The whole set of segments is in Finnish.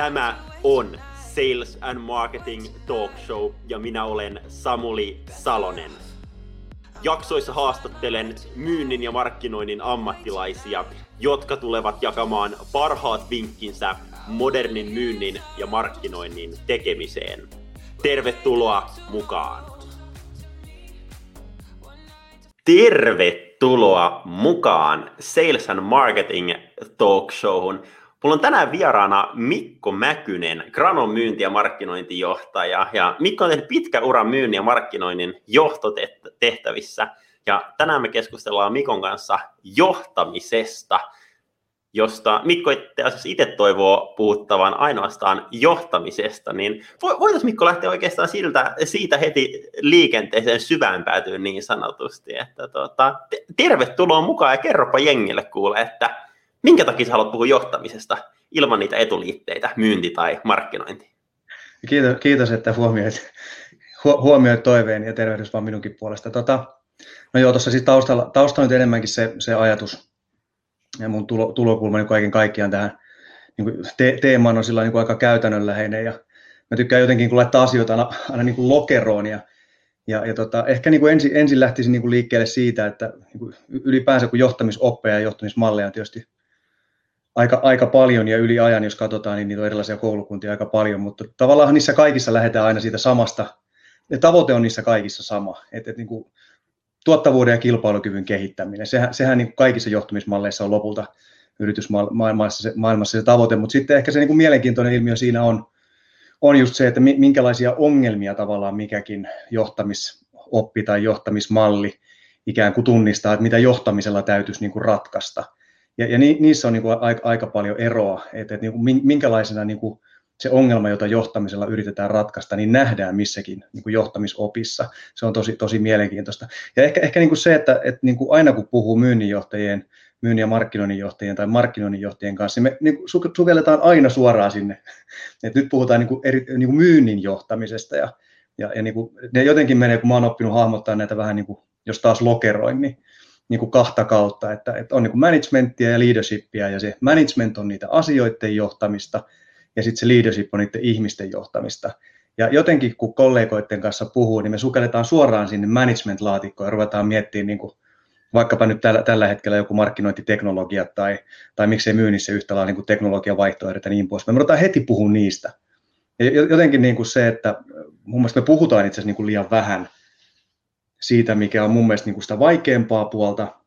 Tämä on Sales and Marketing Talk Show ja minä olen Samuli Salonen. Jaksoissa haastattelen myynnin ja markkinoinnin ammattilaisia, jotka tulevat jakamaan parhaat vinkkinsä modernin myynnin ja markkinoinnin tekemiseen. Tervetuloa mukaan! Tervetuloa mukaan Sales and Marketing Talk Showhun. Mulla on tänään vieraana Mikko Mäkynen, Granon myynti- ja markkinointijohtaja. Ja Mikko on tehnyt pitkä ura myynnin ja markkinoinnin johtotehtävissä. Ja tänään me keskustellaan Mikon kanssa johtamisesta, josta Mikko itse asiassa itse toivoo puhuttavan ainoastaan johtamisesta. Niin voitaisiin Mikko lähteä oikeastaan siltä, siitä heti liikenteeseen syvään päätyyn niin sanotusti. Että tuota, tervetuloa mukaan ja kerropa jengille kuule, että Minkä takia sä haluat puhua johtamisesta ilman niitä etuliitteitä, myynti tai markkinointi? Kiitos, kiitos että huomioit, huomioit toiveen ja tervehdys vaan minunkin puolesta. Tota, no joo, tuossa siis taustalla, taustalla nyt enemmänkin se, se ajatus ja mun tulo, tulokulma niin kaiken kaikkiaan tähän niin kuin te, teemaan on sillä niin kuin aika käytännönläheinen ja mä tykkään jotenkin kun laittaa asioita aina, aina niin kuin lokeroon ja, ja, ja tota, ehkä niin kuin ensin, ensin lähtisin niin kuin liikkeelle siitä, että niin kuin ylipäänsä kun johtamisoppeja ja johtamismalleja on tietysti aika, aika paljon ja yli ajan, jos katsotaan, niin niitä on erilaisia koulukuntia aika paljon, mutta tavallaan niissä kaikissa lähdetään aina siitä samasta, ja tavoite on niissä kaikissa sama, että, että niin kuin tuottavuuden ja kilpailukyvyn kehittäminen, sehän, sehän niin kuin kaikissa johtamismalleissa on lopulta yritysmaailmassa se, maailmassa se tavoite, mutta sitten ehkä se niin kuin mielenkiintoinen ilmiö siinä on, on just se, että minkälaisia ongelmia tavallaan mikäkin johtamisoppi tai johtamismalli ikään kuin tunnistaa, että mitä johtamisella täytyisi niin kuin ratkaista – ja, ja ni, niissä on niin kuin aika, aika paljon eroa, että, että niin kuin minkälaisena niin kuin se ongelma, jota johtamisella yritetään ratkaista, niin nähdään missäkin niin kuin johtamisopissa. Se on tosi, tosi mielenkiintoista. Ja ehkä, ehkä niin kuin se, että, että niin kuin aina kun puhuu myynninjohtajien, myynnin ja markkinoinninjohtajien tai markkinoinninjohtajien kanssa, niin me niin kuin sukelletaan aina suoraan sinne. Et nyt puhutaan niin kuin eri, niin kuin myynnin johtamisesta ja, ja, ja niin kuin, ne jotenkin menee, kun mä oon oppinut hahmottaa näitä vähän niin kuin, jos taas lokeroin, niin niin kuin kahta kautta, että, että on niin kuin managementtia ja leadershipia, ja se management on niitä asioiden johtamista, ja sitten se leadership on niiden ihmisten johtamista. Ja jotenkin kun kollegoiden kanssa puhuu, niin me sukelletaan suoraan sinne management-laatikkoon ja ruvetaan miettimään niin kuin vaikkapa nyt tällä, tällä hetkellä joku markkinointiteknologia tai, tai miksei myynnissä yhtä lailla niin teknologiavaihtoehdot ja niin pois. Me ruvetaan heti puhua niistä. Ja jotenkin niin kuin se, että mun mielestä me puhutaan itse asiassa niin kuin liian vähän – siitä, mikä on mun mielestä niin kuin sitä vaikeampaa puolta,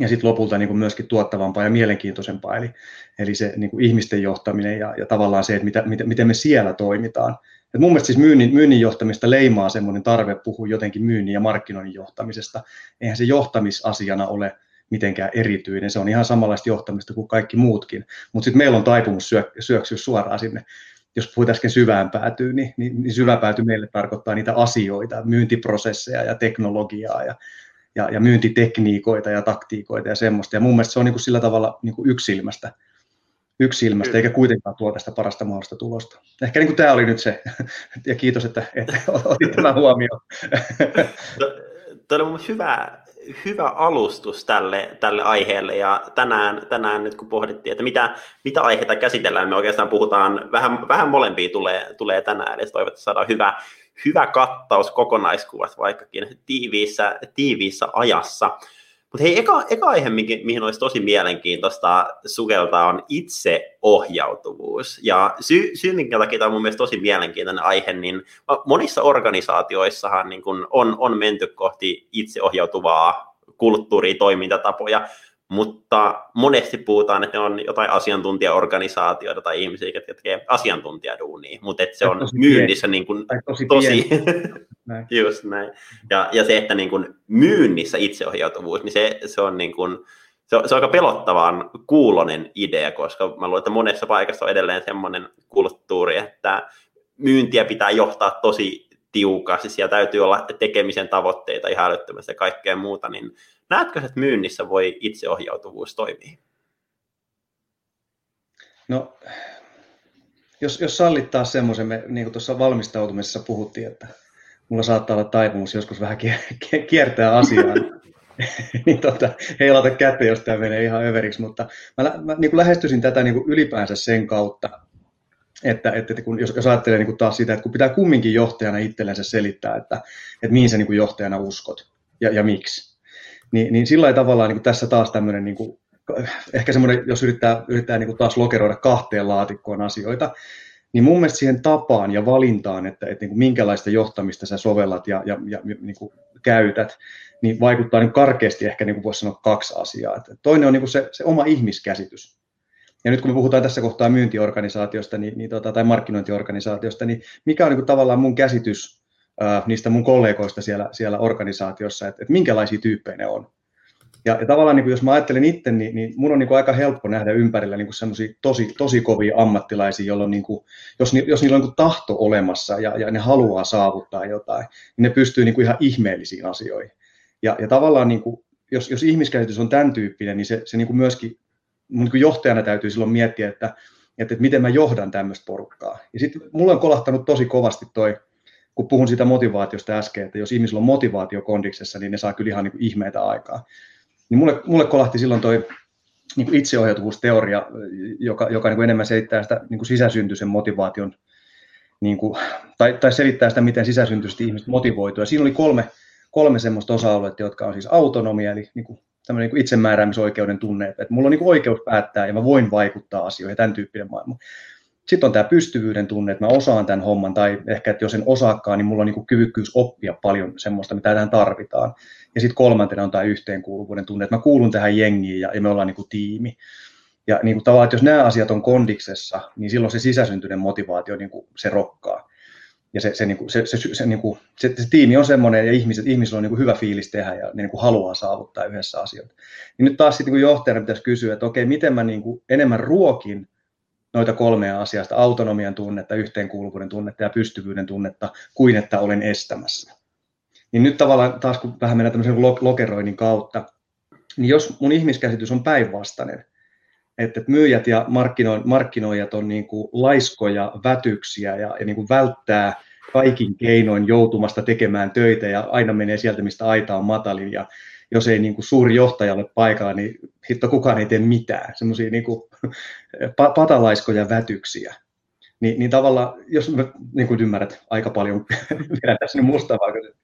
ja sitten lopulta niin kuin myöskin tuottavampaa ja mielenkiintoisempaa, eli, eli se niin kuin ihmisten johtaminen ja, ja tavallaan se, että mitä, mitä, miten me siellä toimitaan. Et mun mielestä siis myynnin, myynnin johtamista leimaa semmoinen tarve puhua jotenkin myynnin ja markkinoinnin johtamisesta. Eihän se johtamisasiana ole mitenkään erityinen, se on ihan samanlaista johtamista kuin kaikki muutkin, mutta sitten meillä on taipumus syö, syöksyä suoraan sinne jos puhuit äsken syvään päätyyn, niin, niin, niin syvä pääty meille tarkoittaa niitä asioita, myyntiprosesseja ja teknologiaa ja, ja, ja myyntitekniikoita ja taktiikoita ja semmoista. Ja mun mielestä se on niin kuin sillä tavalla niin kuin yksilmästä, yksilmästä, eikä kuitenkaan tuo tästä parasta mahdollista tulosta. Ehkä niin kuin tämä oli nyt se, ja kiitos, että, että otit tämän huomioon. Tuo on hyvä, hyvä alustus tälle, tälle aiheelle ja tänään, tänään nyt kun pohdittiin, että mitä, mitä aiheita käsitellään, me oikeastaan puhutaan, vähän, vähän molempia tulee, tulee tänään, eli toivottavasti saadaan hyvä, hyvä kattaus kokonaiskuvasta vaikkakin tiiviissä, tiiviissä ajassa. Mutta hei, eka, eka aihe, mihin, mihin olisi tosi mielenkiintoista sukeltaa, on itseohjautuvuus. Ja syy, syy minkä takia tämä on mun mielestä tosi mielenkiintoinen aihe, niin monissa organisaatioissahan niin kun on, on menty kohti itseohjautuvaa kulttuuria, toimintatapoja, mutta monesti puhutaan, että ne on jotain asiantuntijaorganisaatioita tai ihmisiä, jotka tekee asiantuntijaduunia, mutta että se on myynnissä niin kuin tosi, tosi näin. just näin. Ja, ja se, että niin kuin myynnissä itseohjautuvuus, niin se, se on niin kuin, se on, se on aika pelottavan kuulonen idea, koska mä luulen, että monessa paikassa on edelleen semmoinen kulttuuri, että myyntiä pitää johtaa tosi tiukasti, siellä täytyy olla tekemisen tavoitteita ihan älyttömästi ja kaikkea muuta, niin näetkö, että myynnissä voi itseohjautuvuus toimia? No, jos, jos sallit taas semmoisen, me niin kuin tuossa valmistautumisessa puhuttiin, että mulla saattaa olla taipumus joskus vähän kiertää asiaa, niin tota, heilata kättä, jos tämä menee ihan överiksi, mutta mä, mä niin kuin lähestyisin tätä niin kuin ylipäänsä sen kautta, että, että kun, jos, jos ajattelee niin kuin taas sitä, että kun pitää kumminkin johtajana itsellensä selittää, että, että mihin sä niin kuin johtajana uskot ja, ja miksi, niin, niin sillä tavalla niin kuin tässä taas tämmöinen, niin kuin, ehkä semmoinen, jos yrittää, yrittää niin kuin taas lokeroida kahteen laatikkoon asioita, niin mun mielestä siihen tapaan ja valintaan, että, että niin kuin minkälaista johtamista sä sovellat ja, ja, ja niin kuin käytät, niin vaikuttaa niin karkeasti ehkä niin kuin voisi sanoa kaksi asiaa. Että toinen on niin kuin se, se oma ihmiskäsitys. Ja nyt kun me puhutaan tässä kohtaa myyntiorganisaatiosta niin, niin tota, tai markkinointiorganisaatiosta, niin mikä on niin kuin tavallaan mun käsitys ää, niistä mun kollegoista siellä, siellä organisaatiossa, että, että minkälaisia tyyppejä ne on. Ja, ja tavallaan niin kuin jos mä ajattelen itse, niin, niin mun on niin kuin aika helppo nähdä ympärillä niin semmoisia tosi, tosi kovia ammattilaisia, jolloin niin kuin, jos, jos niillä on niin kuin tahto olemassa ja, ja ne haluaa saavuttaa jotain, niin ne pystyy niin kuin ihan ihmeellisiin asioihin. Ja, ja tavallaan niin kuin, jos, jos ihmiskäsitys on tämän tyyppinen, niin se, se niin kuin myöskin mun niin kuin johtajana täytyy silloin miettiä, että, että, että miten mä johdan tämmöistä porukkaa. Ja sitten mulla on kolahtanut tosi kovasti toi, kun puhun siitä motivaatiosta äsken, että jos ihmisillä on motivaatio kondiksessa, niin ne saa kyllä ihan niin kuin ihmeitä aikaa. Niin mulle, mulle kolahti silloin toi niin kuin itseohjautuvuusteoria, joka, joka niin kuin enemmän selittää sitä niin kuin sisäsyntyisen motivaation, niin kuin, tai, tai selittää sitä, miten sisäsyntyisesti ihmiset motivoituu. Ja siinä oli kolme, kolme semmoista osa-aluetta, jotka on siis autonomia, eli niin kuin, tämmöinen niin itsemääräämisoikeuden tunne, että mulla on niin kuin oikeus päättää ja mä voin vaikuttaa asioihin, tämän tyyppinen maailma. Sitten on tämä pystyvyyden tunne, että mä osaan tämän homman, tai ehkä, että jos en osaakaan, niin mulla on niin kyvykkyys oppia paljon semmoista, mitä tähän tarvitaan. Ja sitten kolmantena on tämä yhteenkuuluvuuden tunne, että mä kuulun tähän jengiin ja, me ollaan niin tiimi. Ja niin kuin tavallaan, että jos nämä asiat on kondiksessa, niin silloin se sisäsyntyinen motivaatio niin kuin se rokkaa. Ja se, se, niin kuin, se, se, se, niin kuin, se, se, tiimi on semmoinen ja ihmiset, ihmisillä on niin kuin hyvä fiilis tehdä ja ne niin kuin haluaa saavuttaa yhdessä asioita. Niin nyt taas sitten niin johtajana pitäisi kysyä, että okei, miten mä niin kuin enemmän ruokin noita kolmea asiasta, autonomian tunnetta, yhteenkuuluvuuden tunnetta ja pystyvyyden tunnetta, kuin että olen estämässä. Niin nyt tavallaan taas kun vähän mennään tämmöisen lokeroinnin kautta, niin jos mun ihmiskäsitys on päinvastainen, että myyjät ja markkinoijat on niin kuin laiskoja, vätyksiä ja, ja niin kuin välttää kaikin keinoin joutumasta tekemään töitä ja aina menee sieltä, mistä aita on matalin ja jos ei niin kuin suuri johtaja ole paikalla, niin hitto kukaan ei tee mitään. Semmoisia niin patalaiskoja vätyksiä. Niin, niin tavallaan, jos mä niin kuin ymmärrät aika paljon vielä tässä nyt mustavalkoisesti,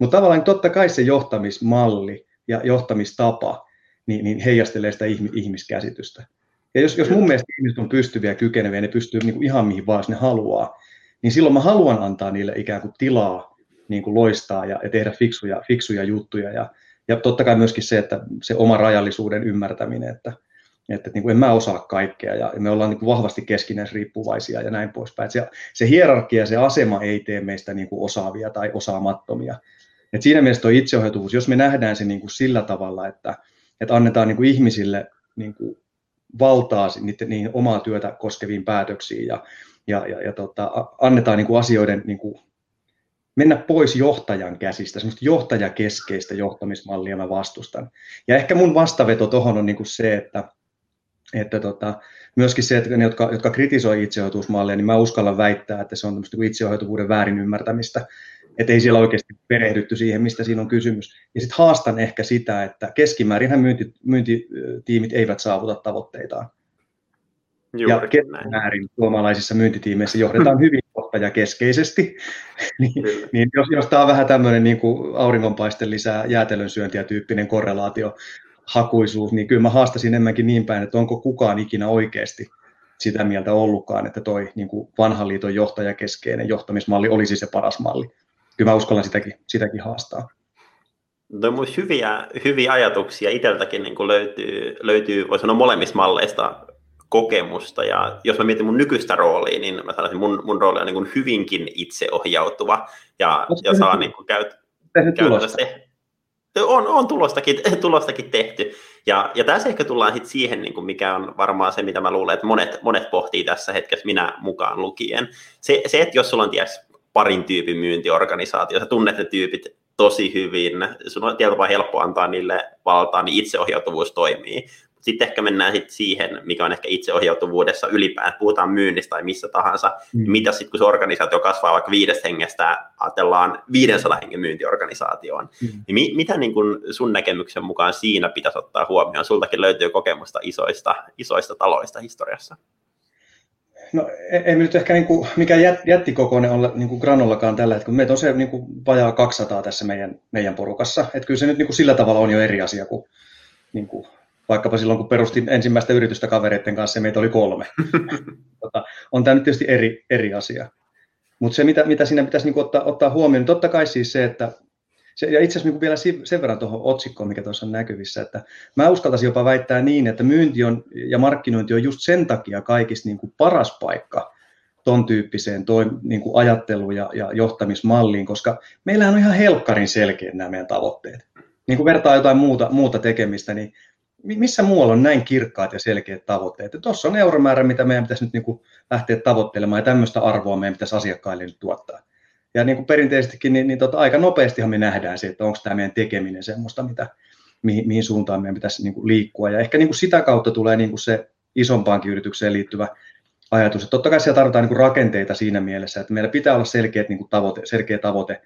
mutta tavallaan totta kai se johtamismalli ja johtamistapa niin, niin heijastelee sitä ihmiskäsitystä. Ja jos, jos mun mielestä ihmiset on pystyviä kykeneviä, ne pystyy niin kuin ihan mihin vaan, jos ne haluaa, niin silloin mä haluan antaa niille ikään kuin tilaa niin kuin loistaa ja, ja tehdä fiksuja, fiksuja juttuja. Ja, ja totta kai myöskin se, että se oma rajallisuuden ymmärtäminen, että, että niin kuin en mä osaa kaikkea ja me ollaan niin kuin vahvasti keskinäisriippuvaisia ja näin poispäin. se, se hierarkia, se asema ei tee meistä niin kuin osaavia tai osaamattomia. Et siinä mielessä tuo itseohjautuvuus, jos me nähdään se niin kuin sillä tavalla, että, että annetaan niin kuin ihmisille niin kuin valtaa niiden, niihin omaa työtä koskeviin päätöksiin ja, ja, ja, ja tota, annetaan niin kuin asioiden niin kuin mennä pois johtajan käsistä, semmoista johtajakeskeistä johtamismallia mä vastustan. Ja ehkä mun vastaveto tuohon on niin kuin se, että, että tota, myöskin se, että ne, jotka, jotka kritisoi itseohjautuvuusmallia, niin mä uskallan väittää, että se on tämmöistä niin itseohjautuvuuden väärin ymmärtämistä että ei siellä oikeasti perehdytty siihen, mistä siinä on kysymys. Ja sitten haastan ehkä sitä, että keskimäärinhän myynti, myyntitiimit eivät saavuta tavoitteitaan. Juuri ja keskimäärin suomalaisissa myyntitiimeissä johdetaan hyvin johtajakeskeisesti. niin, niin jos, jos tämä on vähän tämmöinen niin kuin auringonpaiste lisää jäätelön syöntiä tyyppinen korrelaatio, hakuisuus, niin kyllä mä haastasin enemmänkin niin päin, että onko kukaan ikinä oikeasti sitä mieltä ollutkaan, että toi niin kuin vanhan liiton johtajakeskeinen johtamismalli olisi se paras malli kyllä mä uskallan sitäkin, sitäkin haastaa. No on hyviä, hyviä ajatuksia. Itseltäkin niin löytyy, löytyy, voi sanoa molemmista malleista kokemusta. Ja jos mä mietin mun nykyistä roolia, niin mä sanoisin, mun, mun rooli on niin kuin hyvinkin itseohjautuva ja, ja saa niin kuin käyt, käytännössä on, on tulostakin, tulostakin tehty. Ja, ja tässä ehkä tullaan sit siihen, niin kuin mikä on varmaan se, mitä mä luulen, että monet, monet pohtii tässä hetkessä, minä mukaan lukien. Se, se että jos sulla on ties, parin tyypin myyntiorganisaatio. Sä tunnet ne tyypit tosi hyvin, sun on tietyllä helppo antaa niille valtaa, niin itseohjautuvuus toimii. Sitten ehkä mennään sit siihen, mikä on ehkä itseohjautuvuudessa ylipäätään, puhutaan myynnistä tai missä tahansa. Mm. Mitä sitten, kun se organisaatio kasvaa vaikka viidestä hengestä, ajatellaan 500 hengen myyntiorganisaatioon. Mm. Niin mi- mitä niin kun sun näkemyksen mukaan siinä pitäisi ottaa huomioon? Sultakin löytyy kokemusta isoista, isoista taloista historiassa. No ei nyt ehkä niin kuin, mikään jät, jättikokoinen olla niin kuin granollakaan tällä hetkellä. Meitä on se niin kuin vajaa 200 tässä meidän, meidän porukassa. Että kyllä se nyt niin kuin sillä tavalla on jo eri asia kuin, niin kuin vaikkapa silloin, kun perustin ensimmäistä yritystä kavereiden kanssa ja meitä oli kolme. tota, on tämä nyt tietysti eri, eri asia. Mutta se, mitä, mitä siinä pitäisi niin kuin ottaa, ottaa huomioon, niin totta kai siis se, että se, ja itse asiassa niin vielä sen verran tuohon otsikkoon, mikä tuossa on näkyvissä, että mä uskaltaisin jopa väittää niin, että myynti on, ja markkinointi on just sen takia kaikista niin kuin paras paikka ton tyyppiseen toi, niin kuin ajattelu- ja, ja johtamismalliin, koska meillähän on ihan helkkarin selkeät nämä meidän tavoitteet. Niin kuin vertaa jotain muuta, muuta tekemistä, niin missä muualla on näin kirkkaat ja selkeät tavoitteet? Tuossa on euromäärä, mitä meidän pitäisi nyt niin kuin lähteä tavoittelemaan, ja tämmöistä arvoa meidän pitäisi asiakkaille nyt tuottaa. Ja niin kuin perinteisestikin, niin, niin tota, aika nopeastihan me nähdään se, että onko tämä meidän tekeminen semmoista, mitä, mihin, mihin suuntaan meidän pitäisi niin kuin liikkua. Ja ehkä niin kuin sitä kautta tulee niin kuin se isompaankin yritykseen liittyvä ajatus. Että totta kai siellä tarvitaan niin kuin rakenteita siinä mielessä, että meillä pitää olla selkeät niin kuin tavoite, selkeä tavoite,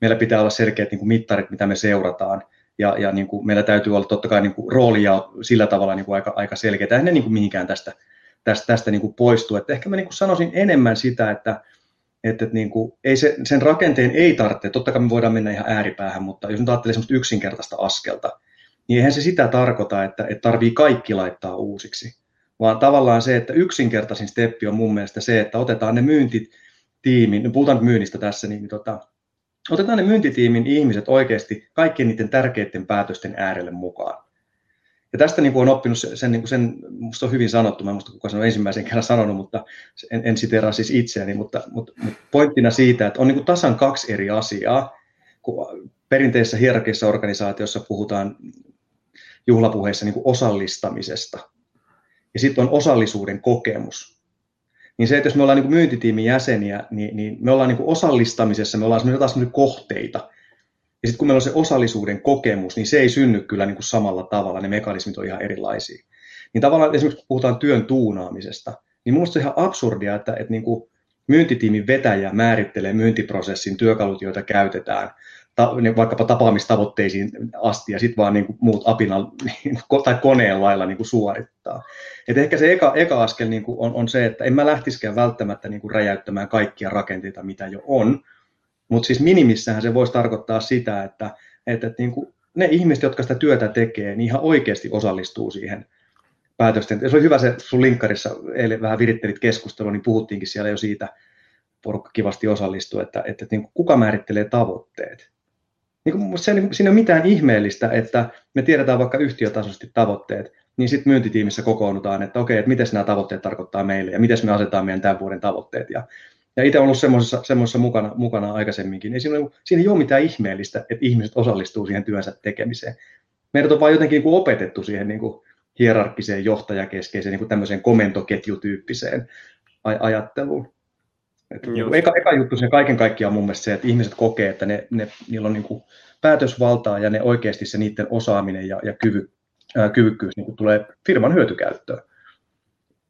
meillä pitää olla selkeät niin kuin mittarit, mitä me seurataan, ja, ja niin kuin meillä täytyy olla totta kai niin kuin roolia sillä tavalla niin kuin aika, aika selkeitä, eihän ne niin kuin mihinkään tästä, tästä, tästä niin kuin poistu. Että ehkä mä niin kuin sanoisin enemmän sitä, että, että, niin kuin, ei se, sen rakenteen ei tarvitse, totta kai me voidaan mennä ihan ääripäähän, mutta jos nyt ajattelee semmoista yksinkertaista askelta, niin eihän se sitä tarkoita, että, että tarvii kaikki laittaa uusiksi, vaan tavallaan se, että yksinkertaisin steppi on mun mielestä se, että otetaan ne myyntitiimin, no puhutaan nyt myynnistä tässä, niin tota, otetaan ne myyntitiimin ihmiset oikeasti kaikkien niiden tärkeiden päätösten äärelle mukaan. Ja tästä niin kuin olen oppinut sen, sen, niin kuin sen musta on hyvin sanottu, mä en muista kuka sen on ensimmäisen kerran sanonut, mutta en, en siteraa siis itseäni, mutta, mutta, mutta pointtina siitä, että on niin kuin tasan kaksi eri asiaa, kun perinteisessä hierarkisessa organisaatiossa puhutaan juhlapuheissa niin kuin osallistamisesta. Ja sitten on osallisuuden kokemus. Niin se, että jos me ollaan niin myyntitiimin jäseniä, niin, niin me ollaan niin osallistamisessa, me ollaan jotain kohteita, ja sitten kun meillä on se osallisuuden kokemus, niin se ei synny kyllä niin kuin samalla tavalla, ne mekanismit on ihan erilaisia. Niin tavallaan esimerkiksi kun puhutaan työn tuunaamisesta, niin minusta on ihan absurdia, että, että niin kuin myyntitiimin vetäjä määrittelee myyntiprosessin työkalut, joita käytetään, ta, niin vaikkapa tapaamistavoitteisiin asti, ja sitten vaan niin kuin muut apina tai koneen lailla niin kuin suorittaa. Et ehkä se eka, eka askel niin kuin on, on se, että en mä lähtisikään välttämättä niin kuin räjäyttämään kaikkia rakenteita, mitä jo on, mutta siis minimissähän se voisi tarkoittaa sitä, että, että, että niin kuin ne ihmiset, jotka sitä työtä tekee, niin ihan oikeasti osallistuu siihen päätösten. Se oli hyvä se sun linkkarissa, eilen vähän virittelit keskustelua, niin puhuttiinkin siellä jo siitä, porukka kivasti osallistuu, että, että, että niin kuin kuka määrittelee tavoitteet. Niin kuin, se, niin, siinä ei ole mitään ihmeellistä, että me tiedetään vaikka yhtiötasoisesti tavoitteet, niin sitten myyntitiimissä kokoonnutaan, että okei, että miten nämä tavoitteet tarkoittaa meille ja miten me asetaan meidän tämän vuoden tavoitteet. Ja ja itse ollut semmoisessa, semmoisessa mukana, mukana aikaisemminkin, niin siinä, on, siinä ei ole mitään ihmeellistä, että ihmiset osallistuu siihen työnsä tekemiseen. Meidät on vain jotenkin niin opetettu siihen niin kuin hierarkkiseen, johtajakeskeiseen, niin kuin tämmöiseen komentoketjutyyppiseen aj- ajatteluun. Et niin eka, eka juttu se kaiken kaikkiaan on mun mielestä se, että ihmiset kokee, että ne, ne, niillä on niin kuin päätösvaltaa ja ne oikeasti se niiden osaaminen ja, ja kyvy, ää, kyvykkyys niin kuin tulee firman hyötykäyttöön.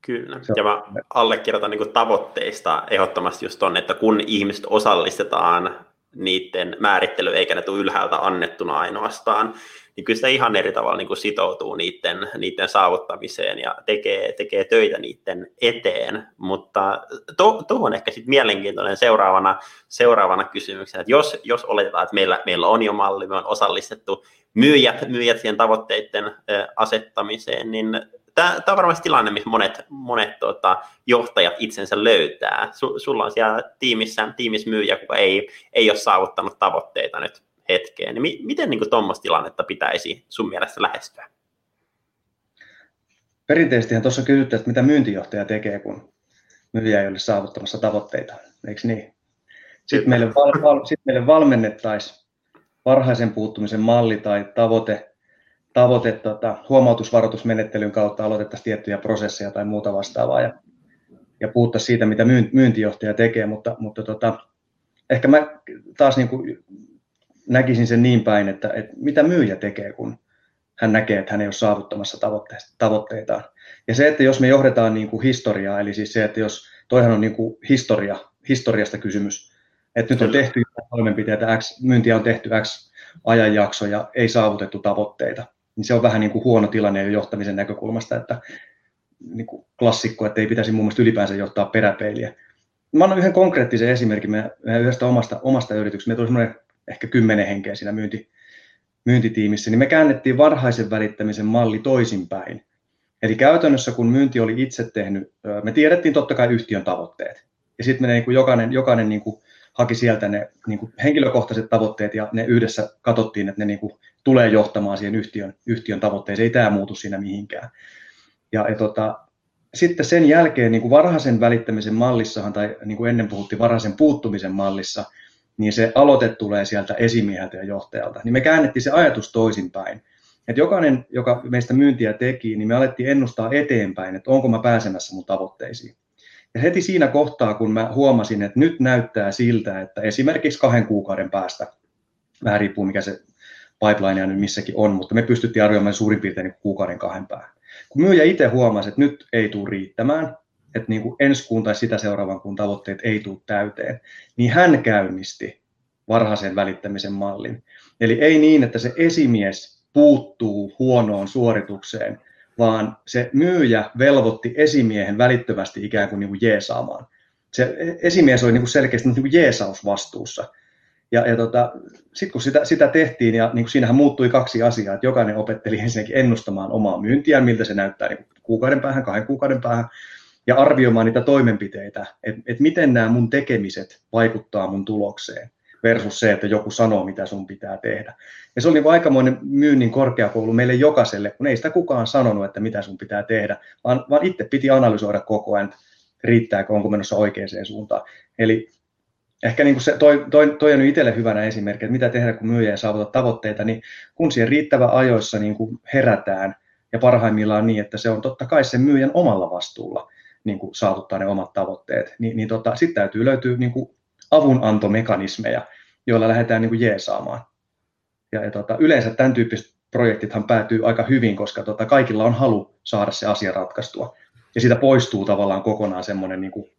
Kyllä, ja mä allekirjoitan niin tavoitteista ehdottomasti just on, että kun ihmiset osallistetaan niiden määrittely eikä ne tule ylhäältä annettuna ainoastaan, niin kyllä sitä ihan eri tavalla niin kuin sitoutuu niiden, niiden saavuttamiseen ja tekee, tekee töitä niiden eteen. Mutta tuohon to, ehkä sitten mielenkiintoinen seuraavana, seuraavana kysymyksenä, että jos, jos oletetaan, että meillä, meillä on jo malli, me on osallistettu myyjät, myyjät siihen tavoitteiden asettamiseen, niin tämä, tämä on varmasti tilanne, missä monet, monet tota, johtajat itsensä löytää. Su, sulla on siellä tiimissä, tiimissä myyjä, joka ei, ei ole saavuttanut tavoitteita nyt hetkeen. Niin mi, miten niin tuommoista tilannetta pitäisi sun mielestä lähestyä? Perinteisesti tuossa kysyttiin, että mitä myyntijohtaja tekee, kun myyjä ei ole saavuttamassa tavoitteita, eikö niin? Sitten meille, val, val, sitten meille valmennettaisiin varhaisen puuttumisen malli tai tavoite tavoite tota, huomautusvaroitusmenettelyn kautta aloitettaisiin tiettyjä prosesseja tai muuta vastaavaa ja, ja puhuttaisiin siitä, mitä myyntijohtaja tekee, mutta, mutta tota, ehkä mä taas niin kuin näkisin sen niin päin, että, että mitä myyjä tekee, kun hän näkee, että hän ei ole saavuttamassa tavoitteitaan. Ja se, että jos me johdetaan niin kuin historiaa, eli siis se, että jos toihan on niin kuin historia, historiasta kysymys, että nyt on tehty toimenpiteitä X, myyntiä on tehty X ajanjakso ja ei saavutettu tavoitteita, niin se on vähän niin kuin huono tilanne jo johtamisen näkökulmasta, että niin kuin klassikko, että ei pitäisi mun mielestä ylipäänsä johtaa peräpeiliä. Mä annan yhden konkreettisen esimerkin meidän, meidän yhdestä omasta, omasta yrityksestä. Meillä tuli semmoinen ehkä kymmenen henkeä siinä myynti, myyntitiimissä, niin me käännettiin varhaisen välittämisen malli toisinpäin. Eli käytännössä kun myynti oli itse tehnyt, me tiedettiin totta kai yhtiön tavoitteet. Ja sitten me niin kuin jokainen, jokainen niin kuin haki sieltä ne niin kuin henkilökohtaiset tavoitteet ja ne yhdessä katsottiin, että ne niin kuin tulee johtamaan siihen yhtiön, yhtiön tavoitteeseen. Ei tämä muutu siinä mihinkään. Ja, ja tota, sitten sen jälkeen niin kuin varhaisen välittämisen mallissahan, tai niin kuin ennen puhuttiin varhaisen puuttumisen mallissa, niin se aloite tulee sieltä esimieheltä ja johtajalta. Niin me käännettiin se ajatus toisinpäin. Että jokainen, joka meistä myyntiä teki, niin me alettiin ennustaa eteenpäin, että onko mä pääsemässä mun tavoitteisiin. Ja heti siinä kohtaa, kun mä huomasin, että nyt näyttää siltä, että esimerkiksi kahden kuukauden päästä, vähän riippuu mikä se pipeline nyt missäkin on, mutta me pystyttiin arvioimaan suurin piirtein kuukauden kahden päähän. Kun myyjä itse huomasi, että nyt ei tule riittämään, että niin kuin ensi kuun tai sitä seuraavan kuun tavoitteet ei tule täyteen, niin hän käynnisti varhaisen välittämisen mallin. Eli ei niin, että se esimies puuttuu huonoon suoritukseen, vaan se myyjä velvoitti esimiehen välittömästi ikään kuin, niin kuin jeesaamaan. Se esimies oli niin kuin selkeästi niin kuin jeesausvastuussa. Ja, ja tota, sitten kun sitä, sitä tehtiin, ja niin kuin siinähän muuttui kaksi asiaa, että jokainen opetteli ensinnäkin ennustamaan omaa myyntiään, miltä se näyttää niin kuukauden päähän, kahden kuukauden päähän, ja arvioimaan niitä toimenpiteitä, että, että miten nämä mun tekemiset vaikuttaa mun tulokseen versus se, että joku sanoo, mitä sun pitää tehdä. Ja se oli niin aikamoinen myynnin korkeakoulu meille jokaiselle, kun ei sitä kukaan sanonut, että mitä sun pitää tehdä, vaan, vaan itse piti analysoida koko ajan, riittääkö, onko menossa oikeaan suuntaan. Eli ehkä niin kuin se, toi, toi, toi on itselle hyvänä esimerkki, että mitä tehdä, kun myyjä ei saavuta tavoitteita, niin kun siihen riittävä ajoissa niin kuin herätään, ja parhaimmillaan niin, että se on totta kai sen myyjän omalla vastuulla niin kuin saavuttaa ne omat tavoitteet, niin, niin tota, sitten täytyy löytyä niin kuin avunantomekanismeja, joilla lähdetään niin kuin jeesaamaan. Ja, ja tota, yleensä tämän tyyppiset projektithan päätyy aika hyvin, koska tota, kaikilla on halu saada se asia ratkaistua. Ja siitä poistuu tavallaan kokonaan semmoinen niin kuin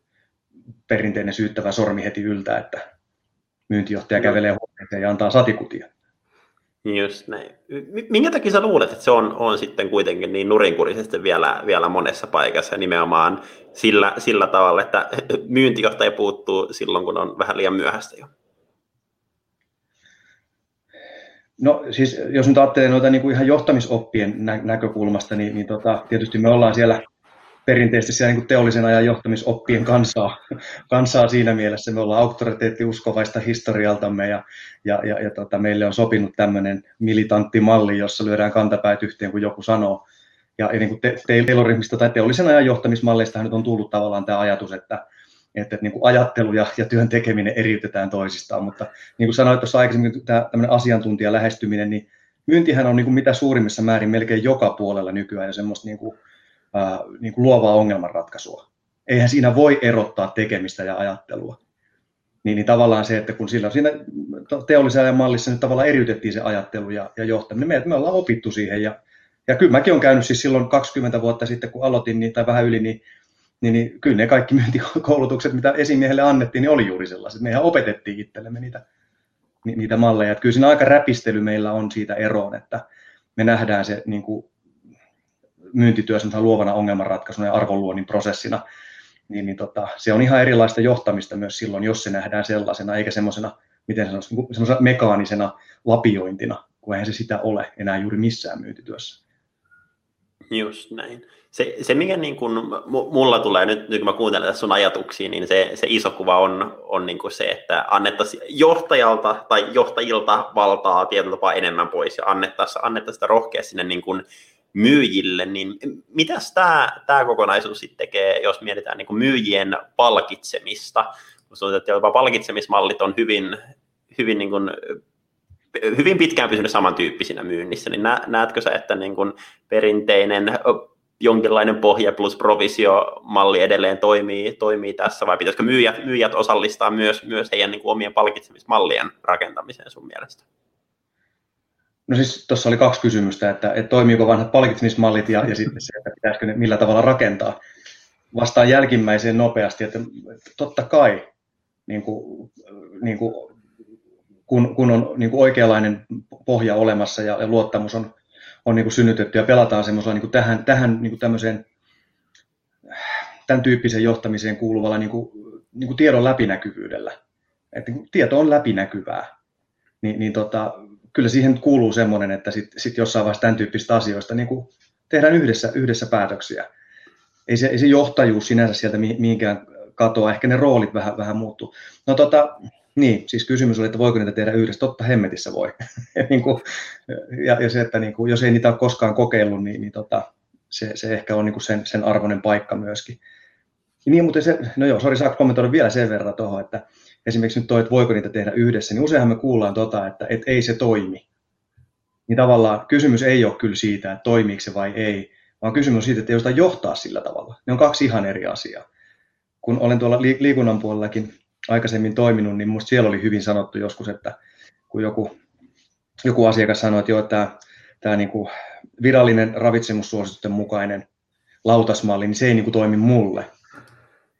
perinteinen syyttävä sormi heti yltä, että myyntijohtaja no. kävelee huoneeseen ja antaa satikutia. Just näin. Minkä takia sä luulet, että se on, on sitten kuitenkin niin nurinkurisesti vielä, vielä monessa paikassa nimenomaan sillä, sillä tavalla, että myyntijohtaja puuttuu silloin, kun on vähän liian myöhäistä jo? No siis jos nyt ajattelee noita niin kuin ihan johtamisoppien nä- näkökulmasta, niin, niin tota, tietysti me ollaan siellä perinteisesti siellä niin teollisen ajan johtamisoppien kansaa, kansaa siinä mielessä. Me ollaan auktoriteettiuskovaista historialtamme ja, ja, ja, ja tota, meille on sopinut tämmöinen militantti malli, jossa lyödään kantapäät yhteen, kun joku sanoo. Ja, niin kuin te, Taylorismista tai teollisen ajan johtamismalleista nyt on tullut tavallaan tämä ajatus, että, että, että niin kuin ajattelu ja, ja työn tekeminen eriytetään toisistaan. Mutta niin kuin sanoit tuossa aikaisemmin, tämä tämmöinen asiantuntija lähestyminen, niin myyntihän on niin kuin mitä suurimmissa määrin melkein joka puolella nykyään ja semmoista niin kuin niin kuin luovaa ongelmanratkaisua. Eihän siinä voi erottaa tekemistä ja ajattelua. Niin, niin tavallaan se, että kun sillä siinä teollisen mallissa nyt tavallaan eriytettiin se ajattelu ja, ja johtaminen, me, me ollaan opittu siihen ja, ja kyllä mäkin olen käynyt siis silloin 20 vuotta sitten, kun aloitin niin, tai vähän yli, niin, niin, niin kyllä ne kaikki myyntikoulutukset, mitä esimiehelle annettiin, niin oli juuri sellaiset. Mehän opetettiin itsellemme niitä, niitä malleja. Että kyllä siinä aika räpistely meillä on siitä eroon, että me nähdään se niin kuin myyntityössä luovana ongelmanratkaisuna ja arvonluonnin prosessina, niin, niin tota, se on ihan erilaista johtamista myös silloin, jos se nähdään sellaisena, eikä semmoisena, miten sanoisi, niin semmoisena mekaanisena lapiointina, kun eihän se sitä ole enää juuri missään myyntityössä. Just näin. Se, se mikä niin kun, mulla tulee nyt, nyt kun mä kuuntelen tässä sun ajatuksia, niin se, se iso kuva on, on niin se, että annettaisiin johtajalta tai johtajilta valtaa tietyllä tapaa enemmän pois ja annettaisiin, annettaisiin sitä rohkeasti sinne niin kuin myyjille, niin mitäs tämä, tämä kokonaisuus sitten tekee, jos mietitään niin kuin myyjien palkitsemista? Kun että jopa palkitsemismallit on hyvin, hyvin, niin kuin, hyvin pitkään pysynyt samantyyppisinä myynnissä, niin näetkö sä, että niin kuin perinteinen jonkinlainen pohja plus provisiomalli edelleen toimii, toimii tässä, vai pitäisikö myyjät, myyjät osallistaa myös, myös heidän niin kuin omien palkitsemismallien rakentamiseen sun mielestä? No siis tuossa oli kaksi kysymystä, että, että toimiiko vanhat palkitsemismallit ja, ja sitten se, että pitäisikö ne millä tavalla rakentaa. Vastaan jälkimmäiseen nopeasti, että, totta kai niin kuin, niin kuin, kun, kun on niin kuin oikeanlainen pohja olemassa ja, ja luottamus on, on niin kuin synnytetty ja pelataan semmoisella niin kuin tähän, tähän niin kuin tämmöiseen tämän tyyppisen johtamiseen kuuluvalla niin kuin, niin kuin tiedon läpinäkyvyydellä. Että niin tieto on läpinäkyvää. Niin, niin tota, kyllä siihen kuuluu semmoinen, että sitten sit jossain vaiheessa tämän tyyppistä asioista niin tehdään yhdessä, yhdessä päätöksiä. Ei se, ei se johtajuus sinänsä sieltä mihinkään katoa, ehkä ne roolit vähän, vähän muuttuu. No tota, niin, siis kysymys oli, että voiko niitä tehdä yhdessä. Totta hemmetissä voi. niin kuin, ja, ja se, että niin kuin, jos ei niitä ole koskaan kokeillut, niin, niin tota, se, se ehkä on niin kuin sen, sen arvoinen paikka myöskin. Niin, mutta se, no joo, sori, saako kommentoida vielä sen verran tuohon, että esimerkiksi nyt toi, että voiko niitä tehdä yhdessä, niin useinhan me kuullaan tota, että, että ei se toimi. Niin tavallaan kysymys ei ole kyllä siitä, että toimiiko se vai ei, vaan kysymys on siitä, että ei osata johtaa sillä tavalla. Ne on kaksi ihan eri asiaa. Kun olen tuolla liikunnan puolellakin aikaisemmin toiminut, niin minusta siellä oli hyvin sanottu joskus, että kun joku, joku asiakas sanoi, että joo, tämä, tämä niin kuin virallinen ravitsemussuositusten mukainen lautasmalli, niin se ei niin kuin toimi mulle.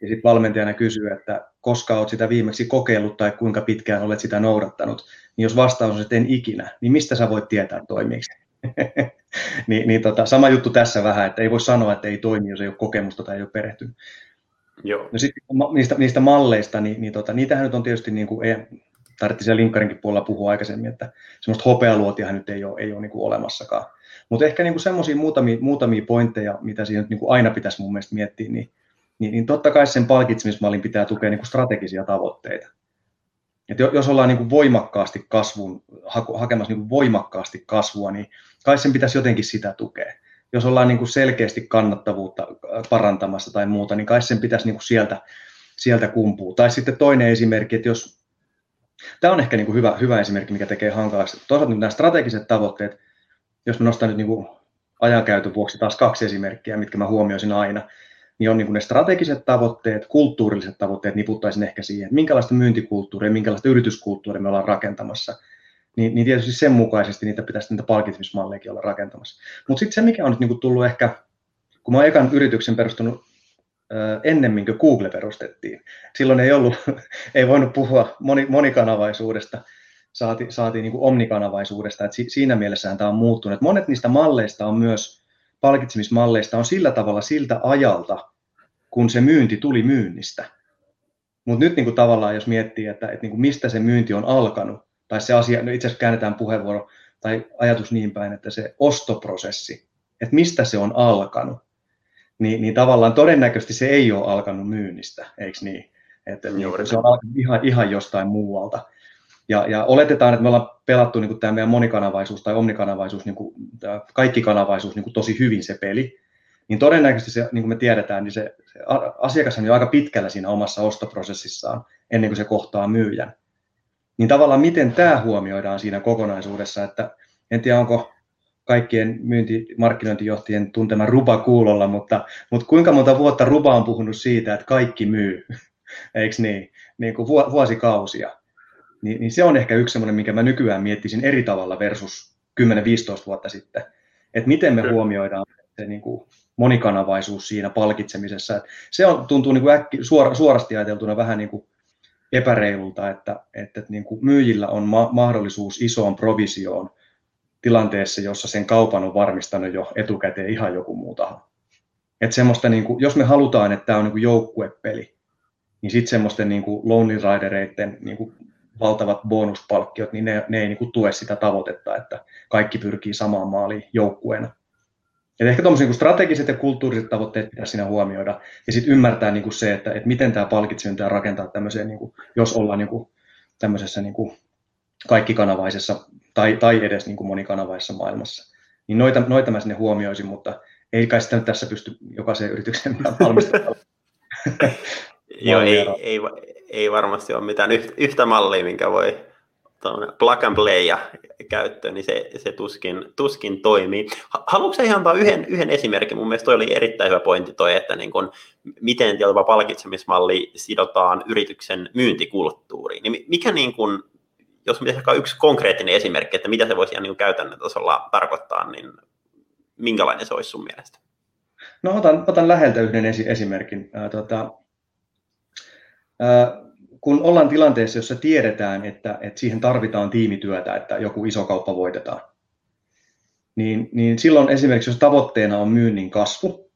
Ja sitten valmentajana kysyy, että koska olet sitä viimeksi kokeillut tai kuinka pitkään olet sitä noudattanut, niin jos vastaus on, että en ikinä, niin mistä sä voit tietää toimiiksi? niin, niin tota, sama juttu tässä vähän, että ei voi sanoa, että ei toimi, jos ei ole kokemusta tai ei ole perehtynyt. Joo. No sitten niistä, niistä malleista, niin, niin tota, niitähän nyt on tietysti, niin kuin, ei, tarvittiin siellä linkkarinkin puolella puhua aikaisemmin, että semmoista hopealuotiahan nyt ei ole, ei ole niin kuin olemassakaan. Mutta ehkä niin semmoisia muutamia, muutamia pointteja, mitä siinä nyt niin kuin aina pitäisi mun mielestä miettiä, niin, niin, niin totta kai sen palkitsemismallin pitää tukea niin kuin strategisia tavoitteita. Et jos ollaan niin kuin voimakkaasti kasvun, hakemassa niin kuin voimakkaasti kasvua, niin kai sen pitäisi jotenkin sitä tukea jos ollaan niin kuin selkeästi kannattavuutta parantamassa tai muuta, niin kai sen pitäisi niin kuin sieltä, sieltä kumpua. Tai sitten toinen esimerkki, että jos, tämä on ehkä niin kuin hyvä, hyvä esimerkki, mikä tekee hankalaksi. Toisaalta nyt nämä strategiset tavoitteet, jos mä nostan nyt niin kuin ajankäytön vuoksi taas kaksi esimerkkiä, mitkä mä huomioisin aina, niin on niin kuin ne strategiset tavoitteet, kulttuurilliset tavoitteet, niputtaisin ehkä siihen, että minkälaista myyntikulttuuria, minkälaista yrityskulttuuria me ollaan rakentamassa – niin, niin tietysti sen mukaisesti niitä pitäisi niitä palkitsemismallejakin olla rakentamassa. Mutta sitten se, mikä on nyt niinku tullut ehkä, kun mä oon ekan yrityksen perustunut ennemmin kuin Google perustettiin. Silloin ei ollut, ei voinut puhua moni, monikanavaisuudesta, saati, saatiin niin kuin omnikanavaisuudesta, että siinä mielessähän tämä on muuttunut. Monet niistä malleista on myös, palkitsemismalleista on sillä tavalla siltä ajalta, kun se myynti tuli myynnistä. Mutta nyt niin kuin tavallaan, jos miettii, että, että niin kuin mistä se myynti on alkanut, tai se asia, no itse asiassa käännetään puheenvuoro tai ajatus niin päin, että se ostoprosessi, että mistä se on alkanut, niin, niin tavallaan todennäköisesti se ei ole alkanut myynnistä, eikö niin? Että niin, se on alkanut ihan, ihan jostain muualta. Ja, ja oletetaan, että me ollaan pelattu niin kuin tämä meidän monikanavaisuus tai omnikanavaisuus, niin kuin, kaikki kanavaisuus niin kuin tosi hyvin se peli, niin todennäköisesti se, niin kuin me tiedetään, niin se, asiakas on jo aika pitkällä siinä omassa ostoprosessissaan ennen kuin se kohtaa myyjän. Niin tavallaan miten tämä huomioidaan siinä kokonaisuudessa, että en tiedä onko kaikkien myynti- markkinointijohtajien tuntema Ruba kuulolla, mutta, mutta kuinka monta vuotta Ruba on puhunut siitä, että kaikki myy, eikö niin, niin kuin vuosikausia. Niin, niin se on ehkä yksi semmoinen, minkä mä nykyään miettisin eri tavalla versus 10-15 vuotta sitten, että miten me huomioidaan se niin kuin monikanavaisuus siinä palkitsemisessa. Että se on, tuntuu niin kuin äkki, suora, suorasti ajateltuna vähän niin kuin epäreilulta, että, että, että niin kuin myyjillä on ma- mahdollisuus isoon provisioon tilanteessa, jossa sen kaupan on varmistanut jo etukäteen ihan joku muu taho. Että semmoista, niin kuin, jos me halutaan, että tämä on niin kuin joukkuepeli, niin sitten semmoisten niin kuin Lonely Ridereiden niin kuin valtavat bonuspalkkiot, niin ne, ne ei niin kuin tue sitä tavoitetta, että kaikki pyrkii samaan maaliin joukkueena. Et ehkä tuommoiset niin strategiset ja kulttuuriset tavoitteet pitäisi siinä huomioida. Ja sitten ymmärtää niin kuin se, että, että miten tämä palkitseminen rakentaa tämmöiseen, niin kuin, jos ollaan niin kuin, tämmöisessä niin kuin kaikkikanavaisessa tai, tai edes niin kuin monikanavaisessa maailmassa. Niin noita, noita mä sinne huomioisin, mutta ei kai sitä nyt tässä pysty jokaisen yrityksen valmistamaan. Joo, ei, ei, ei varmasti ole mitään yhtä mallia, minkä voi plug and play käyttöön, niin se, se tuskin, tuskin toimii. Haluatko ihan antaa yhden, yhden esimerkin? Mun mielestä toi oli erittäin hyvä pointti toi, että niin kun, miten tietyllä palkitsemismalli sidotaan yrityksen myyntikulttuuriin. Niin mikä niin kun, jos on yksi konkreettinen esimerkki, että mitä se voisi ihan niin käytännön tasolla tarkoittaa, niin minkälainen se olisi sun mielestä? No otan, otan läheltä yhden esi- esimerkin. Äh, tota, kun ollaan tilanteessa, jossa tiedetään, että, että siihen tarvitaan tiimityötä, että joku iso kauppa voitetaan, niin, niin silloin esimerkiksi, jos tavoitteena on myynnin kasvu,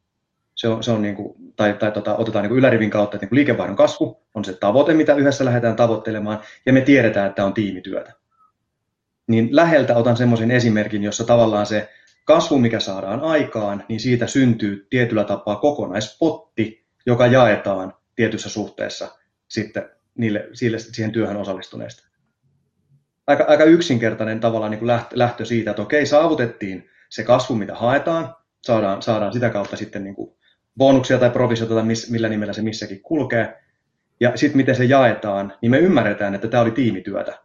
se on, se on niin kuin, tai, tai tota, otetaan niin kuin ylärivin kautta, että niin kuin liikevaihdon kasvu on se tavoite, mitä yhdessä lähdetään tavoittelemaan, ja me tiedetään, että on tiimityötä. Niin läheltä otan semmoisen esimerkin, jossa tavallaan se kasvu, mikä saadaan aikaan, niin siitä syntyy tietyllä tapaa kokonaispotti, joka jaetaan tietyssä suhteessa sitten niille, sille, siihen työhön osallistuneista. Aika, aika yksinkertainen tavallaan niin kuin lähtö, lähtö siitä, että okei, saavutettiin se kasvu, mitä haetaan, saadaan, saadaan sitä kautta sitten niin kuin bonuksia tai provisiota tai miss, millä nimellä se missäkin kulkee. Ja sitten miten se jaetaan, niin me ymmärretään, että tämä oli tiimityötä.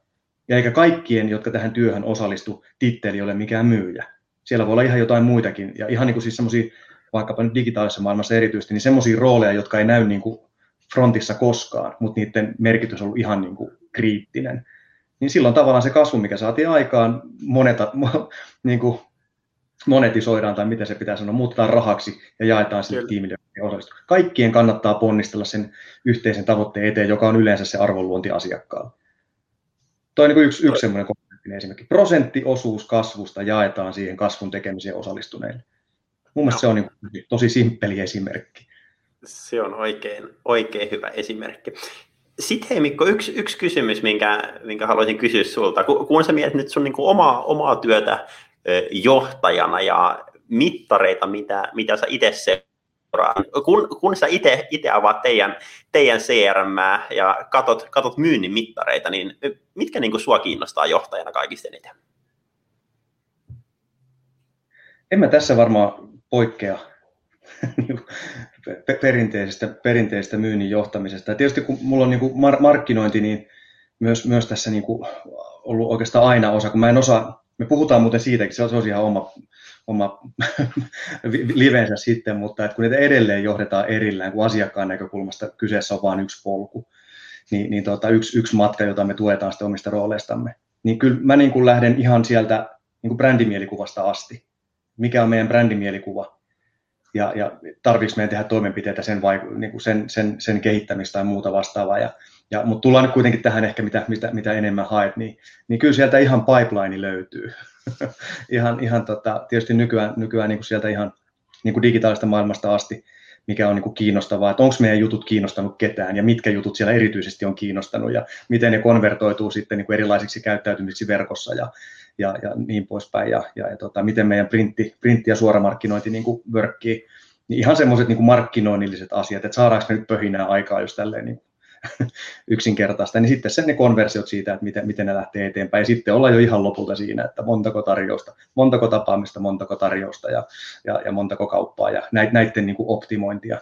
Ja eikä kaikkien, jotka tähän työhön osallistu, titteli ole mikään myyjä. Siellä voi olla ihan jotain muitakin. Ja ihan niin kuin siis semmoisia, vaikkapa nyt digitaalisessa maailmassa erityisesti, niin semmoisia rooleja, jotka ei näy niin kuin frontissa koskaan, mutta niiden merkitys on ollut ihan niin kuin kriittinen. Niin silloin tavallaan se kasvu, mikä saatiin aikaan, moneta, niin kuin monetisoidaan tai miten se pitää sanoa, muutetaan rahaksi ja jaetaan sille tiimille osallistuu. Kaikkien kannattaa ponnistella sen yhteisen tavoitteen eteen, joka on yleensä se arvonluonti asiakkaalla. Tuo on niin yksi, yksi semmoinen konkreettinen esimerkki. Prosenttiosuus kasvusta jaetaan siihen kasvun tekemiseen osallistuneille. Mun mielestä se on niin tosi simppeli esimerkki. Se on oikein, oikein hyvä esimerkki. Sitten hei Mikko, yksi, yksi kysymys, minkä, minkä haluaisin kysyä sulta. Kun, kun sä mietit nyt sun niin omaa, omaa työtä johtajana ja mittareita, mitä, mitä sä itse seuraat. Kun, kun sä itse avaat teidän, teidän CRM ja katot, katot myynnin mittareita, niin mitkä niin kuin sua kiinnostaa johtajana kaikista eniten? En mä tässä varmaan poikkea perinteisestä, perinteisestä myynnin johtamisesta. Ja tietysti kun mulla on niin kuin markkinointi, niin myös, myös tässä niin kuin ollut oikeastaan aina osa, kun mä en osaa me puhutaan muuten siitäkin, se olisi ihan oma, oma livensä sitten, mutta että kun niitä edelleen johdetaan erillään, kun asiakkaan näkökulmasta kyseessä on vain yksi polku, niin, niin tota, yksi, yksi matka, jota me tuetaan sitten omista rooleistamme, niin kyllä mä niin kuin lähden ihan sieltä niin kuin brändimielikuvasta asti. Mikä on meidän brändimielikuva? Ja, ja tarvitsisi meidän tehdä toimenpiteitä sen, vaiku, niin kuin sen, sen, sen kehittämistä tai muuta vastaavaa. Ja, ja, mutta tullaan nyt kuitenkin tähän ehkä, mitä, mitä, mitä enemmän haet, niin, niin kyllä sieltä ihan pipeline löytyy. ihan, ihan tota, tietysti nykyään, nykyään niin kuin sieltä ihan niin kuin digitaalista maailmasta asti, mikä on niin kuin kiinnostavaa, että onko meidän jutut kiinnostanut ketään ja mitkä jutut siellä erityisesti on kiinnostanut ja miten ne konvertoituu sitten niin kuin erilaisiksi käyttäytymisiksi verkossa ja, ja, ja niin poispäin ja, ja, ja tota, miten meidän printti, printti ja suoramarkkinointi niin kuin workkii. Niin ihan semmoiset niin markkinoinnilliset asiat, että saadaanko me nyt pöhinää aikaa just tälleen niin yksinkertaista, niin sitten sen ne konversiot siitä, että miten, miten ne lähtee eteenpäin. Ja sitten ollaan jo ihan lopulta siinä, että montako tarjousta, montako tapaamista, montako tarjousta ja, ja, ja montako kauppaa ja näiden, näiden niin kuin optimointia.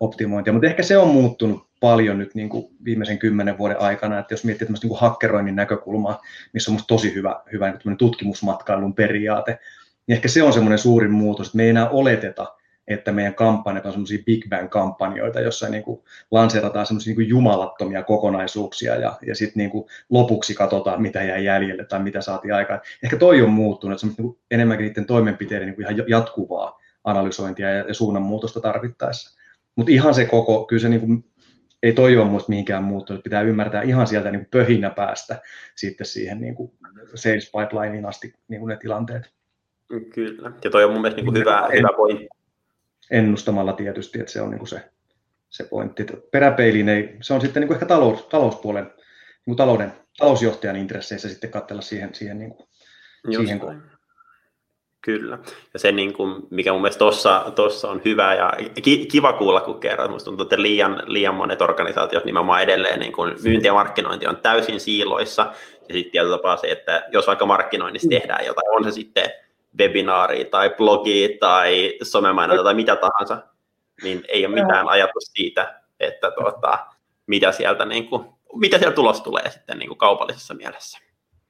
optimointia. Mutta ehkä se on muuttunut paljon nyt niin kuin viimeisen kymmenen vuoden aikana, että jos miettii tämmöistä niin kuin hakkeroinnin näkökulmaa, missä on tosi hyvä, hyvä niin tutkimusmatkailun periaate, niin ehkä se on semmoinen suurin muutos, että me ei enää oleteta, että meidän kampanjat on semmoisia Big Bang-kampanjoita, jossa niin kuin lanseerataan semmoisia niin kuin jumalattomia kokonaisuuksia ja, ja sitten niin kuin lopuksi katsotaan, mitä jäi jäljelle tai mitä saatiin aikaan. Ehkä toi on muuttunut, että niin enemmänkin niiden toimenpiteiden niin kuin ihan jatkuvaa analysointia ja, ja suunnanmuutosta tarvittaessa. Mutta ihan se koko, kyllä se niin kuin, ei toivon muista mihinkään muuttunut, pitää ymmärtää ihan sieltä niin pöhinä päästä sitten siihen niin kuin sales pipelineen asti niin kuin ne tilanteet. Kyllä, ja toi on mun mielestä niin kuin hyvä, hyvä pointti ennustamalla tietysti, että se on niin kuin se, se pointti. Peräpeiliin ei, se on sitten niin kuin ehkä talous, talouspuolen, niin kuin talouden, talousjohtajan intresseissä sitten katsella siihen, siihen, niin kuin, siihen Kyllä. Ja se, niin kuin, mikä mun mielestä tuossa on hyvä ja kiva kuulla, kun kerran. Minusta tuntuu, että liian, liian monet organisaatiot nimenomaan edelleen niin kuin myynti ja markkinointi on täysin siiloissa. Ja sitten tietyllä tapaa se, että jos vaikka markkinoinnissa tehdään jotain, on se sitten webinaari tai blogi tai somemainonta tai mitä tahansa, niin ei ole mitään ajatus siitä, että tuota, mitä, sieltä, niin kuin, mitä sieltä tulos tulee sitten niin kuin kaupallisessa mielessä.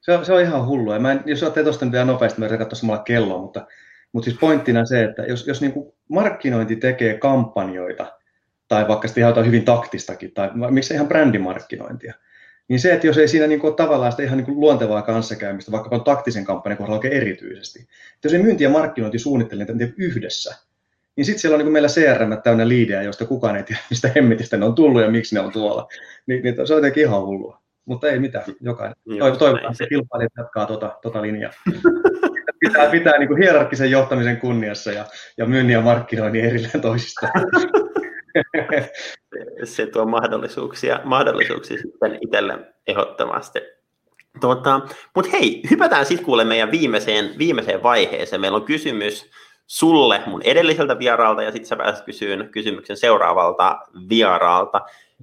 Se on, se on ihan hullua. Mä en, jos olette tuosta vielä nopeasti, mä katsoa samalla kelloa, mutta, mutta siis pointtina se, että jos, jos niin kuin markkinointi tekee kampanjoita, tai vaikka sitten ihan jotain hyvin taktistakin, tai missä ihan brändimarkkinointia, niin se, että jos ei siinä niin kuin ole tavallaan sitä ihan niin kuin luontevaa kanssakäymistä, vaikkapa taktisen kampanjan kohdalla oikein erityisesti, että jos ei myynti ja markkinointi suunnittele niitä yhdessä, niin sitten siellä on niin meillä CRM täynnä liidejä, joista kukaan ei tiedä, mistä hemmetistä ne on tullut ja miksi ne on tuolla. Niin, niin se on jotenkin ihan hullua. Mutta ei mitään, jokainen. Toivotaan, että se kilpailijat jatkaa tota, tota linjaa. pitää pitää niin kuin hierarkkisen johtamisen kunniassa ja, ja myynnin ja markkinoinnin erilleen toisistaan. se tuo mahdollisuuksia, mahdollisuuksia sitten itselle ehdottomasti. Tuota, Mutta hei, hypätään sitten kuule meidän viimeiseen, viimeiseen vaiheeseen. Meillä on kysymys sulle mun edelliseltä vieraalta ja sitten sä pääset kysyyn kysymyksen seuraavalta vieraalta.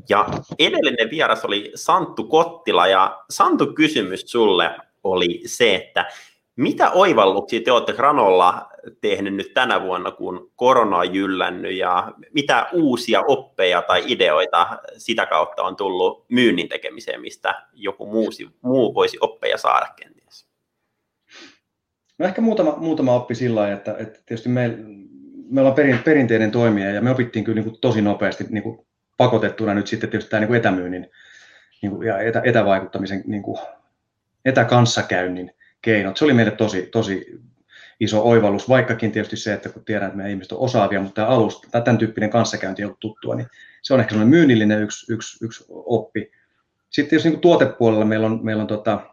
Ja edellinen vieras oli Santtu Kottila ja Santtu kysymys sulle oli se, että mitä oivalluksia te olette Granolla tehnyt nyt tänä vuonna, kun korona on jyllännyt ja mitä uusia oppeja tai ideoita sitä kautta on tullut myynnin tekemiseen, mistä joku muu, muu voisi oppeja saada? No ehkä muutama, muutama oppi sillä lailla, että, että tietysti me, me ollaan perin, perinteinen toimija ja me opittiin kyllä niin kuin tosi nopeasti niin kuin pakotettuna nyt sitten tietysti tämä niin kuin etämyynnin niin kuin, ja etä, etävaikuttamisen niin kuin, etäkanssakäynnin keinot. Se oli meille tosi, tosi iso oivallus, vaikkakin tietysti se, että kun tiedän, että meidän ihmiset on osaavia, mutta tämä alusta, tai tämän tyyppinen kanssakäynti ei ollut tuttua, niin se on ehkä sellainen myynnillinen yksi, yksi, yksi oppi. Sitten jos niin tuotepuolella meillä on, meillä on tota,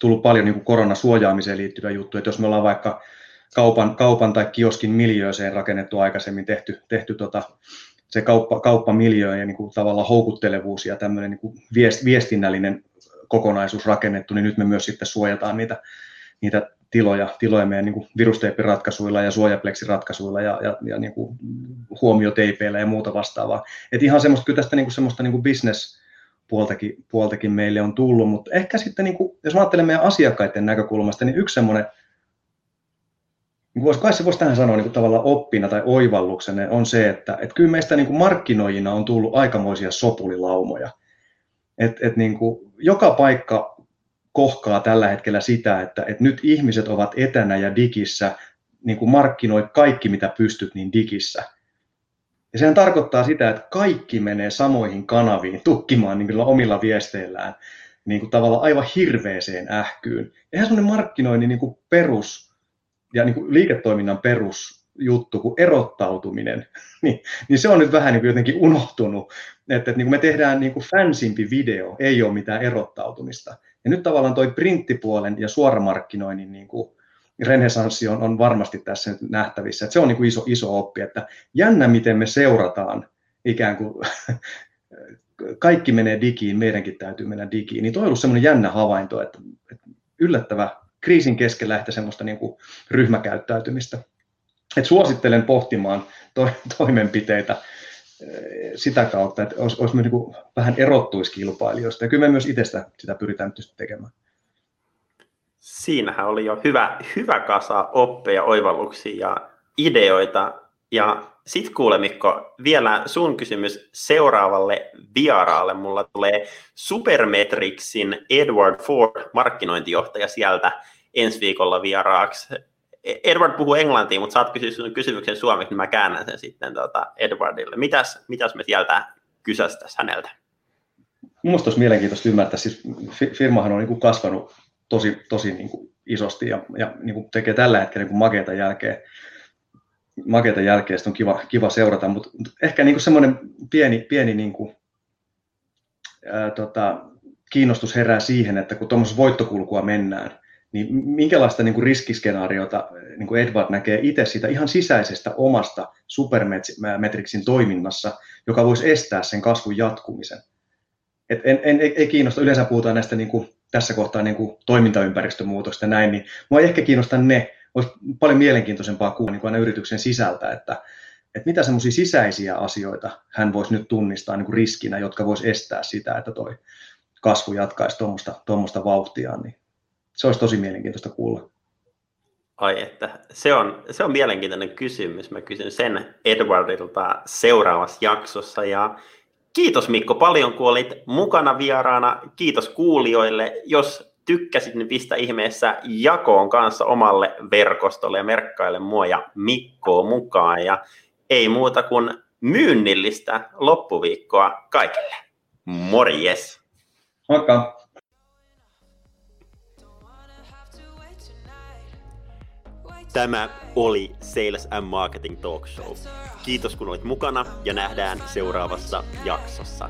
tullut paljon niin koronasuojaamiseen liittyviä juttuja, että jos me ollaan vaikka kaupan, kaupan tai kioskin miljööseen rakennettu aikaisemmin, tehty, tehty tota, se kauppa, kauppamiljöö ja niin kuin tavallaan houkuttelevuus ja tämmöinen niin kuin viest, viestinnällinen kokonaisuus rakennettu, niin nyt me myös sitten suojataan niitä, niitä tiloja, tiloja meidän niin virusteippiratkaisuilla ja suojapleksiratkaisuilla ja, ja, ja niin kuin huomioteipeillä ja muuta vastaavaa. Et ihan semmoista, kyllä tästä niin kuin semmoista niin kuin business puoltakin, puoltakin meille on tullut, mutta ehkä sitten, niin kuin, jos ajattelemme meidän asiakkaiden näkökulmasta, niin yksi semmoinen, niin kuin kai se voisi tähän sanoa niin kuin tavallaan oppina tai oivalluksena, on se, että, että kyllä meistä niin kuin markkinoijina on tullut aikamoisia sopulilaumoja. Et, et niin kuin, joka paikka kohkaa tällä hetkellä sitä, että, että nyt ihmiset ovat etänä ja digissä, niin kuin markkinoi kaikki mitä pystyt niin digissä. Ja sehän tarkoittaa sitä, että kaikki menee samoihin kanaviin tukkimaan niin omilla viesteillään niin kuin tavallaan aivan hirveeseen ähkyyn. Eihän semmoinen markkinoinnin niin kuin perus ja niin kuin liiketoiminnan perusjuttu kuin erottautuminen, niin, niin se on nyt vähän niin kuin jotenkin unohtunut. Että, että niin kuin me tehdään niin kuin fansimpi video, ei ole mitään erottautumista. Ja nyt tavallaan toi printtipuolen ja suoramarkkinoinnin niin kuin renesanssi on, on varmasti tässä nyt nähtävissä. Että se on niin kuin iso, iso oppi, että jännä miten me seurataan ikään kuin kaikki menee digiin, meidänkin täytyy mennä digiin. Niin toi on ollut semmoinen jännä havainto, että, että yllättävä kriisin keskellä ehkä semmoista niin kuin ryhmäkäyttäytymistä. Et suosittelen pohtimaan to, toimenpiteitä sitä kautta, että olisi, olisi niin kuin vähän erottuisi kilpailijoista. Ja kyllä me myös itsestä sitä pyritään tekemään. Siinähän oli jo hyvä, hyvä kasa oppeja, oivalluksia ja ideoita. Ja sitten kuule Mikko, vielä sun kysymys seuraavalle vieraalle. Mulla tulee Supermetrixin Edward Ford, markkinointijohtaja sieltä ensi viikolla vieraaksi. Edward puhuu englantia, mutta saat kysyä sun kysymyksen suomeksi, niin mä käännän sen sitten tuota Edwardille. Mitäs, mitäs me sieltä kysästäisiin häneltä? Minusta olisi mielenkiintoista ymmärtää, siis firmahan on niin kasvanut tosi, tosi niin kuin isosti ja, ja niin kuin tekee tällä hetkellä niin kuin makeita jälkeen. Makeita jälkeen on kiva, kiva seurata, mutta, ehkä niin kuin semmoinen pieni, pieni niin kuin, ää, tota, kiinnostus herää siihen, että kun tuommoisessa voittokulkua mennään, niin minkälaista niin kuin riskiskenaariota niin kuin Edward näkee itse siitä ihan sisäisestä omasta Supermetrixin toiminnassa, joka voisi estää sen kasvun jatkumisen. Et en, en, ei kiinnosta, yleensä puhutaan näistä niin kuin, tässä kohtaa niin kuin toimintaympäristömuutosta ja näin, niin mua ei ehkä kiinnosta ne, olisi paljon mielenkiintoisempaa kuulla niin kuin aina yrityksen sisältä, että, että mitä semmoisia sisäisiä asioita hän voisi nyt tunnistaa niin kuin riskinä, jotka voisi estää sitä, että toi kasvu jatkaisi tuommoista vauhtia, niin se olisi tosi mielenkiintoista kuulla. Ai että, se on, se on mielenkiintoinen kysymys. Mä kysyn sen Edwardilta seuraavassa jaksossa. Ja kiitos Mikko paljon, kun olit mukana vieraana. Kiitos kuulijoille. Jos tykkäsit, niin pistä ihmeessä jakoon kanssa omalle verkostolle ja merkkaille mua ja Mikkoa mukaan. Ja ei muuta kuin myynnillistä loppuviikkoa kaikille. Morjes! Moikka! Tämä oli Sales and Marketing Talk Show. Kiitos kun olit mukana ja nähdään seuraavassa jaksossa.